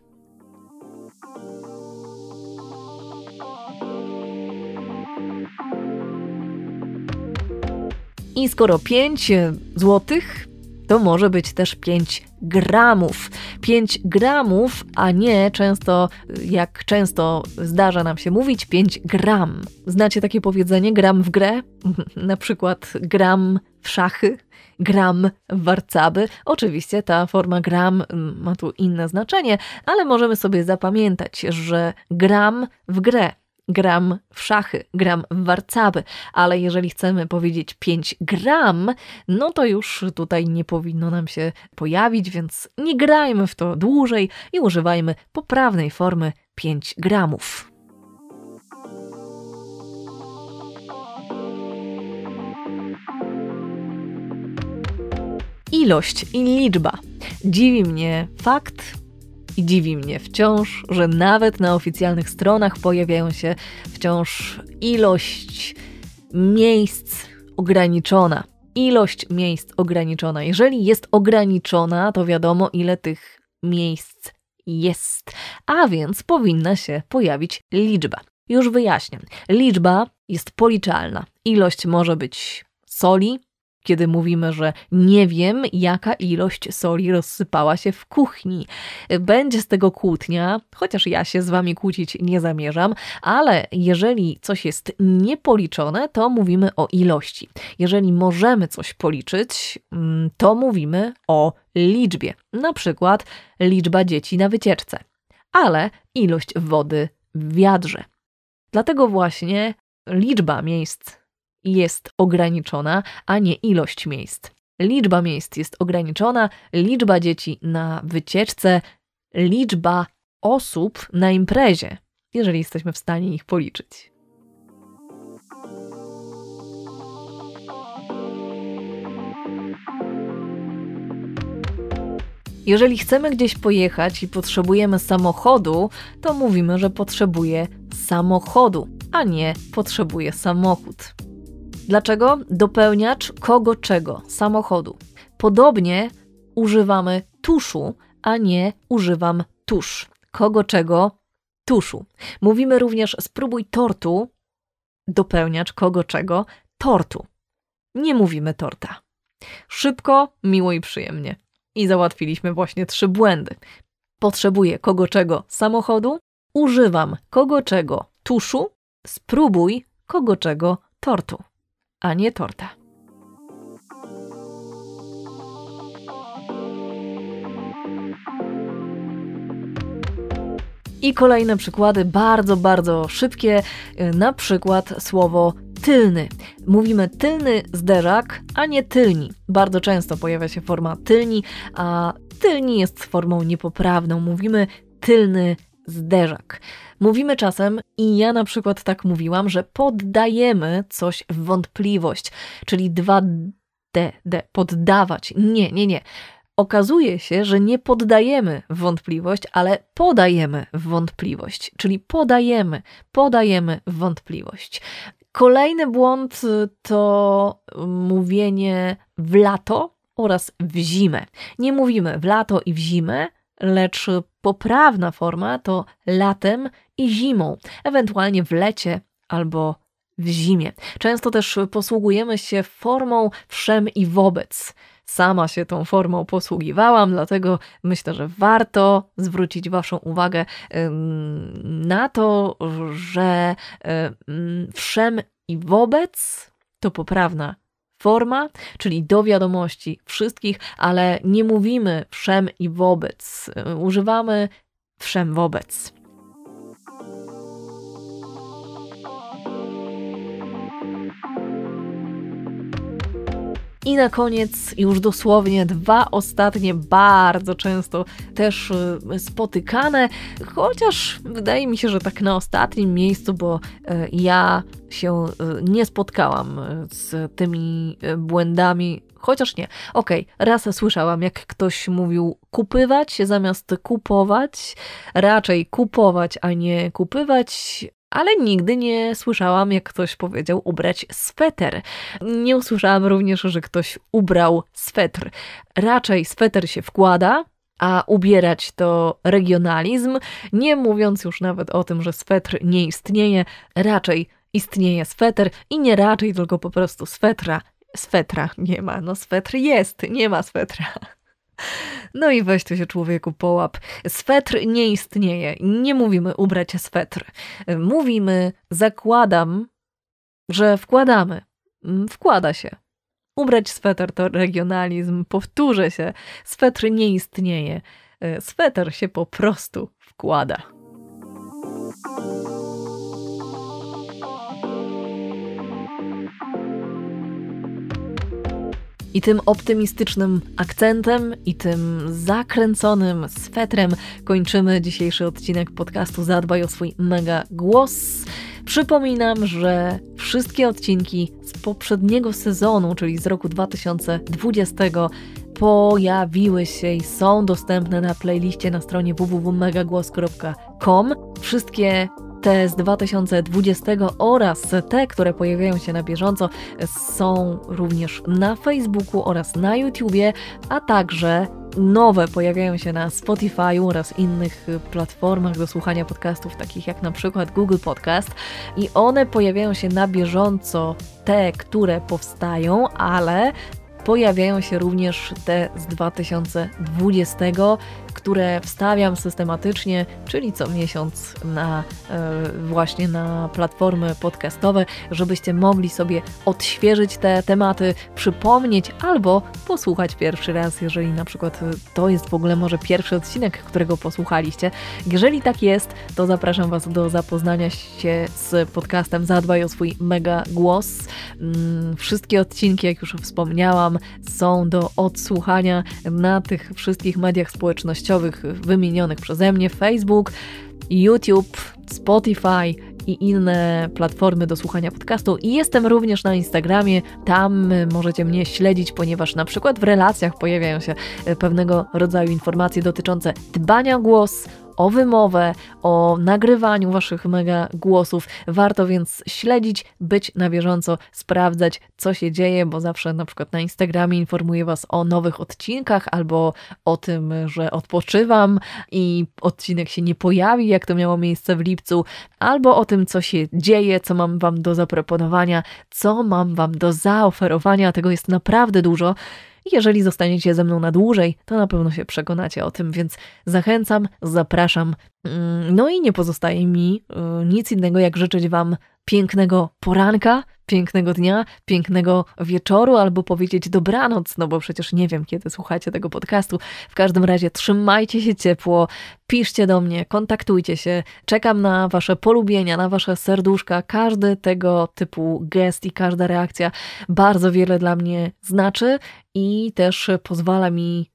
I skoro 5 złotych, to może być też 5 gramów. 5 gramów, a nie często, jak często zdarza nam się mówić, 5 gram. Znacie takie powiedzenie gram w grę? *laughs* Na przykład gram w szachy, gram w warcaby. Oczywiście ta forma gram ma tu inne znaczenie, ale możemy sobie zapamiętać, że gram w grę gram w szachy, gram w warcaby, ale jeżeli chcemy powiedzieć 5 gram, no to już tutaj nie powinno nam się pojawić, więc nie grajmy w to dłużej i używajmy poprawnej formy 5 gramów. Ilość i liczba. Dziwi mnie fakt, i dziwi mnie wciąż, że nawet na oficjalnych stronach pojawiają się wciąż ilość miejsc ograniczona. Ilość miejsc ograniczona. Jeżeli jest ograniczona, to wiadomo, ile tych miejsc jest, a więc powinna się pojawić liczba. Już wyjaśniam. Liczba jest policzalna. Ilość może być soli, kiedy mówimy, że nie wiem, jaka ilość soli rozsypała się w kuchni. Będzie z tego kłótnia, chociaż ja się z wami kłócić nie zamierzam, ale jeżeli coś jest niepoliczone, to mówimy o ilości. Jeżeli możemy coś policzyć, mm, to mówimy o liczbie. Na przykład liczba dzieci na wycieczce, ale ilość wody w wiadrze. Dlatego właśnie liczba miejsc jest ograniczona, a nie ilość miejsc. Liczba miejsc jest ograniczona, liczba dzieci na wycieczce, liczba osób na imprezie, jeżeli jesteśmy w stanie ich policzyć. Jeżeli chcemy gdzieś pojechać i potrzebujemy samochodu, to mówimy, że potrzebuje samochodu, a nie potrzebuje samochód. Dlaczego? Dopełniacz kogo czego? Samochodu. Podobnie używamy tuszu, a nie używam tusz. Kogo czego? Tuszu. Mówimy również spróbuj tortu, dopełniacz kogo czego? Tortu. Nie mówimy torta. Szybko, miło i przyjemnie. I załatwiliśmy właśnie trzy błędy. Potrzebuję kogo czego samochodu, używam kogo czego tuszu, spróbuj kogo czego tortu a nie torta. I kolejne przykłady, bardzo, bardzo szybkie. Na przykład słowo tylny. Mówimy tylny zderzak, a nie tylni. Bardzo często pojawia się forma tylni, a tylni jest formą niepoprawną. Mówimy tylny zderzak. Mówimy czasem, i ja na przykład tak mówiłam, że poddajemy coś w wątpliwość, czyli 2D, D, poddawać. Nie, nie, nie. Okazuje się, że nie poddajemy w wątpliwość, ale podajemy w wątpliwość, czyli podajemy, podajemy w wątpliwość. Kolejny błąd to mówienie w lato oraz w zimę. Nie mówimy w lato i w zimę, lecz poprawna forma to latem i zimą, ewentualnie w lecie albo w zimie. Często też posługujemy się formą wszem i wobec. Sama się tą formą posługiwałam, dlatego myślę, że warto zwrócić Waszą uwagę na to, że wszem i wobec to poprawna forma, czyli do wiadomości wszystkich, ale nie mówimy wszem i wobec. Używamy wszem wobec. I na koniec już dosłownie dwa ostatnie, bardzo często też y, spotykane, chociaż wydaje mi się, że tak na ostatnim miejscu, bo y, ja się y, nie spotkałam z tymi błędami Chociaż nie. Okej, okay, raz słyszałam, jak ktoś mówił kupywać zamiast kupować, raczej kupować, a nie kupywać, ale nigdy nie słyszałam, jak ktoś powiedział ubrać sweter. Nie usłyszałam również, że ktoś ubrał swetr. Raczej sweter się wkłada, a ubierać to regionalizm, nie mówiąc już nawet o tym, że swetr nie istnieje, raczej istnieje sweter i nie raczej, tylko po prostu swetra. Swetra nie ma, no swetr jest, nie ma swetra. No i weź tu się człowieku połap. Swetr nie istnieje. Nie mówimy ubrać swetr. Mówimy zakładam, że wkładamy. Mm, wkłada się. Ubrać sweter to regionalizm. Powtórzę się. Swetr nie istnieje. E, sweter się po prostu wkłada. I tym optymistycznym akcentem i tym zakręconym swetrem kończymy dzisiejszy odcinek podcastu Zadbaj o swój mega głos. Przypominam, że wszystkie odcinki z poprzedniego sezonu, czyli z roku 2020, pojawiły się i są dostępne na playliście na stronie www.megagłos.com. Wszystkie te z 2020 oraz te, które pojawiają się na bieżąco, są również na Facebooku oraz na YouTubie, a także nowe pojawiają się na Spotify oraz innych platformach do słuchania podcastów, takich jak na przykład Google Podcast. I one pojawiają się na bieżąco, te, które powstają, ale pojawiają się również te z 2020, które wstawiam systematycznie, czyli co miesiąc na e, właśnie na platformy podcastowe, żebyście mogli sobie odświeżyć te tematy, przypomnieć albo posłuchać pierwszy raz, jeżeli na przykład to jest w ogóle może pierwszy odcinek, którego posłuchaliście. Jeżeli tak jest, to zapraszam Was do zapoznania się z podcastem Zadbaj o swój mega głos. Mm, wszystkie odcinki, jak już wspomniałam, są do odsłuchania na tych wszystkich mediach społecznościowych wymienionych przeze mnie: Facebook, YouTube, Spotify i inne platformy do słuchania podcastu. I jestem również na Instagramie. Tam możecie mnie śledzić, ponieważ na przykład w relacjach pojawiają się pewnego rodzaju informacje dotyczące dbania o głos, o wymowę, o nagrywaniu waszych mega głosów. Warto więc śledzić, być na bieżąco, sprawdzać, co się dzieje, bo zawsze na przykład na Instagramie informuję was o nowych odcinkach albo o tym, że odpoczywam i odcinek się nie pojawi, jak to miało miejsce w lipcu, albo o tym, co się dzieje, co mam wam do zaproponowania, co mam wam do zaoferowania. Tego jest naprawdę dużo. Jeżeli zostaniecie ze mną na dłużej, to na pewno się przekonacie o tym, więc zachęcam, zapraszam. Mm, no i nie pozostaje mi y, nic innego, jak życzyć Wam pięknego poranka, pięknego dnia, pięknego wieczoru albo powiedzieć dobranoc, no bo przecież nie wiem, kiedy słuchacie tego podcastu. W każdym razie trzymajcie się ciepło, piszcie do mnie, kontaktujcie się. Czekam na Wasze polubienia, na Wasze serduszka. Każdy tego typu gest i każda reakcja bardzo wiele dla mnie znaczy i też pozwala mi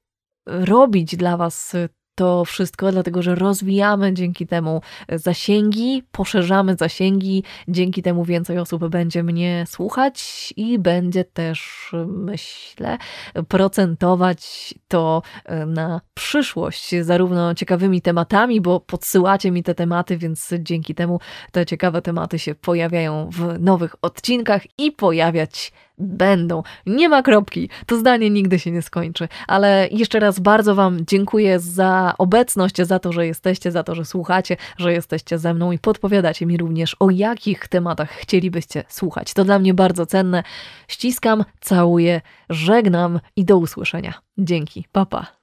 robić dla Was to wszystko, dlatego że rozwijamy dzięki temu zasięgi, poszerzamy zasięgi, dzięki temu więcej osób będzie mnie słuchać i będzie też, myślę, procentować to e, na przyszłość, zarówno ciekawymi tematami, bo podsyłacie mi te tematy, więc dzięki temu te ciekawe tematy się pojawiają w nowych odcinkach i pojawiać będą. Nie ma kropki. To zdanie nigdy się nie skończy. Ale jeszcze raz bardzo Wam dziękuję za obecność, za to, że jesteście, za to, że słuchacie, że jesteście ze mną i podpowiadacie mi również, o jakich tematach chcielibyście słuchać. To dla mnie bardzo cenne. Ściskam, całuję, żegnam i do usłyszenia. Dzięki. Papa. Pa.